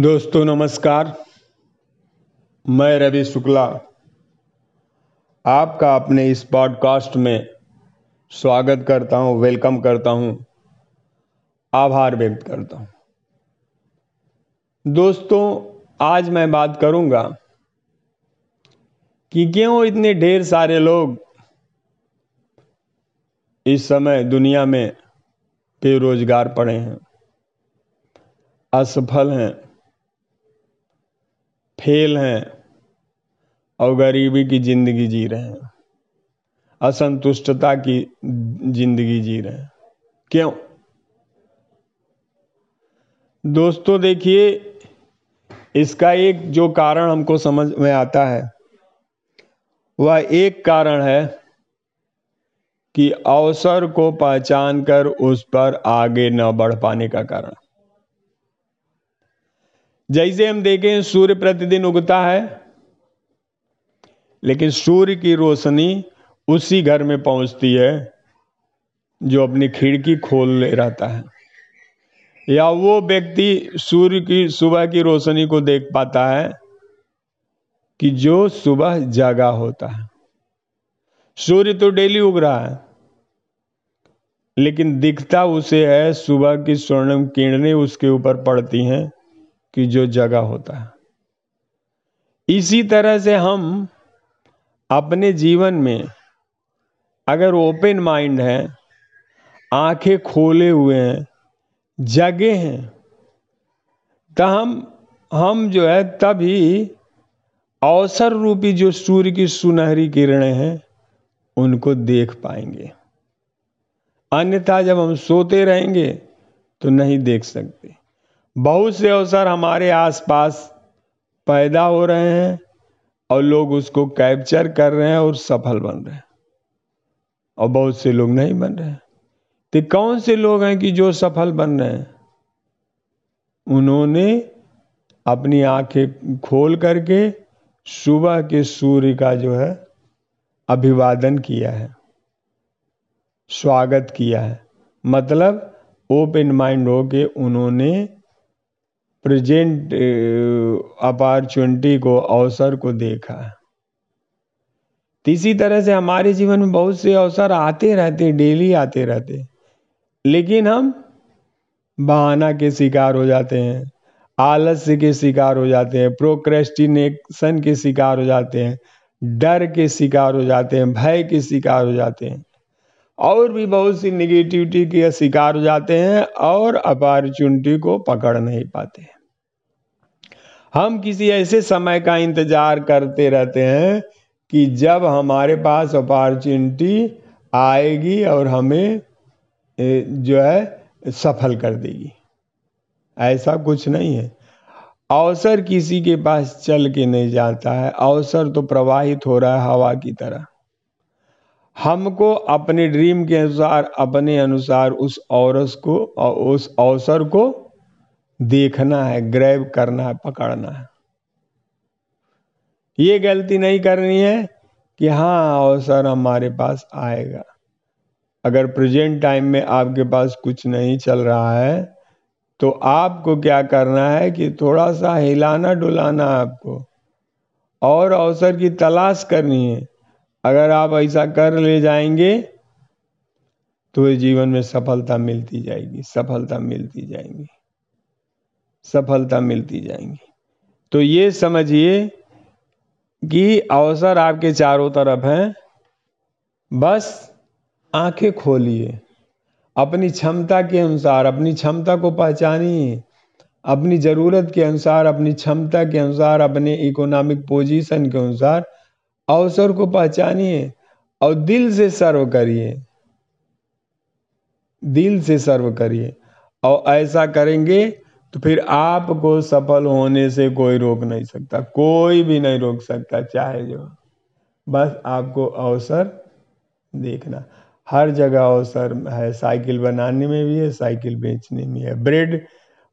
दोस्तों, नमस्कार। मैं रवि शुक्ला। आपका अपने इस पॉडकास्ट में स्वागत करता हूँ वेलकम करता हूँ, आभार व्यक्त करता हूँ। दोस्तों, आज मैं बात करूँगा कि क्यों इतने ढेर सारे लोग इस समय दुनिया में बेरोजगार पड़े हैं, असफल हैं फेल हैं और गरीबी की ज़िंदगी जी रहे हैं। असंतुष्टता की ज़िंदगी जी रहे हैं। क्यों? दोस्तों, देखिए, इसका एक जो कारण हमको समझ में आता है, वह एक कारण है कि अवसर को पहचान कर उस पर आगे न बढ़ पाने का कारण। जैसे हम देखें सूर्य प्रतिदिन उगता है, लेकिन सूर्य की रोशनी उसी घर में पहुँचती है जो अपनी खिड़की खोल ले रहता है। या वो व्यक्ति सूर्य की, सुबह की रोशनी को देख पाता है कि जो सुबह जागा होता है। सूर्य तो डेली उग रहा है, लेकिन दिखता उसे है सुबह की स्वर्णम किरणें उसके ऊपर पड़ती हैं। कि जो जगह होता है। इसी तरह से हम अपने जीवन में अगर ओपन माइंड है, आँखें खोले हुए हैं, जगे हैं तो हम हम जो है तभी अवसर रूपी जो सूर्य की सुनहरी किरणें हैं, उनको देख पाएँगे। अन्यथा जब हम सोते रहेंगे तो नहीं देख सकते। बहुत से अवसर हमारे आसपास पैदा हो रहे हैं और लोग उसको कैप्चर कर रहे हैं और सफल बन रहे हैं। और बहुत से लोग नहीं बन रहे हैं। तो कौन से लोग हैं कि जो सफल बन रहे हैं? उन्होंने अपनी आँखें खोल करके सुबह के सूर्य का जो है अभिवादन किया है, स्वागत किया है। मतलब ओपन माइंड हो के उन्होंने प्रेजेंट अपॉर्चुनिटी को, अवसर को देखा। इसी तरह से हमारे जीवन में बहुत से अवसर आते रहते, डेली आते रहते। लेकिन हम बहाना के शिकार हो जाते हैं, आलस्य के शिकार हो जाते हैं प्रोक्रेस्टिनेशन के शिकार हो जाते हैं, डर के शिकार हो जाते हैं, भय के शिकार हो जाते हैं। और भी बहुत सी निगेटिविटी के शिकार हो जाते हैं और अपॉर्चुनिटी को पकड़ नहीं पाते हम किसी ऐसे समय का इंतज़ार करते रहते हैं कि जब हमारे पास अपॉर्चुनिटी आएगी और हमें जो है, सफल कर देगी। ऐसा कुछ नहीं है। अवसर किसी के पास चल के नहीं जाता है। अवसर तो प्रवाहित हो रहा है हवा की तरह। हमको अपने ड्रीम के अनुसार, अपने अनुसार उस औरस को और उस अवसर को देखना है ग्रैब करना है, पकड़ना है। ये गलती नहीं करनी है कि हाँ अवसर हमारे पास आएगा। अगर प्रेजेंट टाइम में आपके पास कुछ नहीं चल रहा है तो आपको क्या करना है कि थोड़ा सा हिलाना डुलाना आपको। और अवसर की तलाश करनी है अगर आप ऐसा कर ले जाएँगे तो जीवन में सफलता मिलती जाएगी, सफलता मिलती जाएगी, सफलता मिलती जाएँगी। तो ये समझिए कि अवसर आपके चारों तरफ़ हैं। बस आँखें खोलिए, अपनी क्षमता के अनुसार, अपनी क्षमता को पहचानिए, अपनी ज़रूरत के अनुसार, अपनी क्षमता के अनुसार, अपने इकोनॉमिक पोजीशन के अनुसार अवसर को पहचानिए और दिल से सर्व करिए। दिल से सर्व करिए। और ऐसा करेंगे तो फिर आपको सफल होने से कोई रोक नहीं सकता, कोई भी नहीं रोक सकता, चाहे जो। बस आपको अवसर देखना। हर जगह अवसर है, साइकिल बनाने में भी है, साइकिल बेचने में है। ब्रेड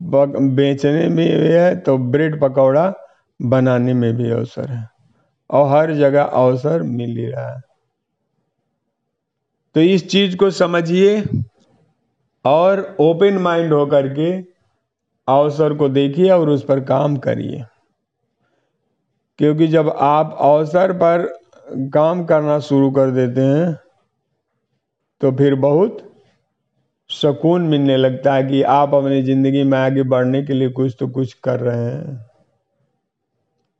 बेचने में भी है तो ब्रेड पकौड़ा बनाने में भी अवसर है। और हर जगह अवसर मिल ही रहा है। तो इस चीज़ को समझिए और ओपन माइंड होकर के अवसर को देखिए और उस पर काम करिए। क्योंकि जब आप अवसर पर काम करना शुरू कर देते हैं तो फिर बहुत सुकून मिलने लगता है कि आप अपनी ज़िंदगी में आगे बढ़ने के लिए कुछ तो कुछ कर रहे हैं।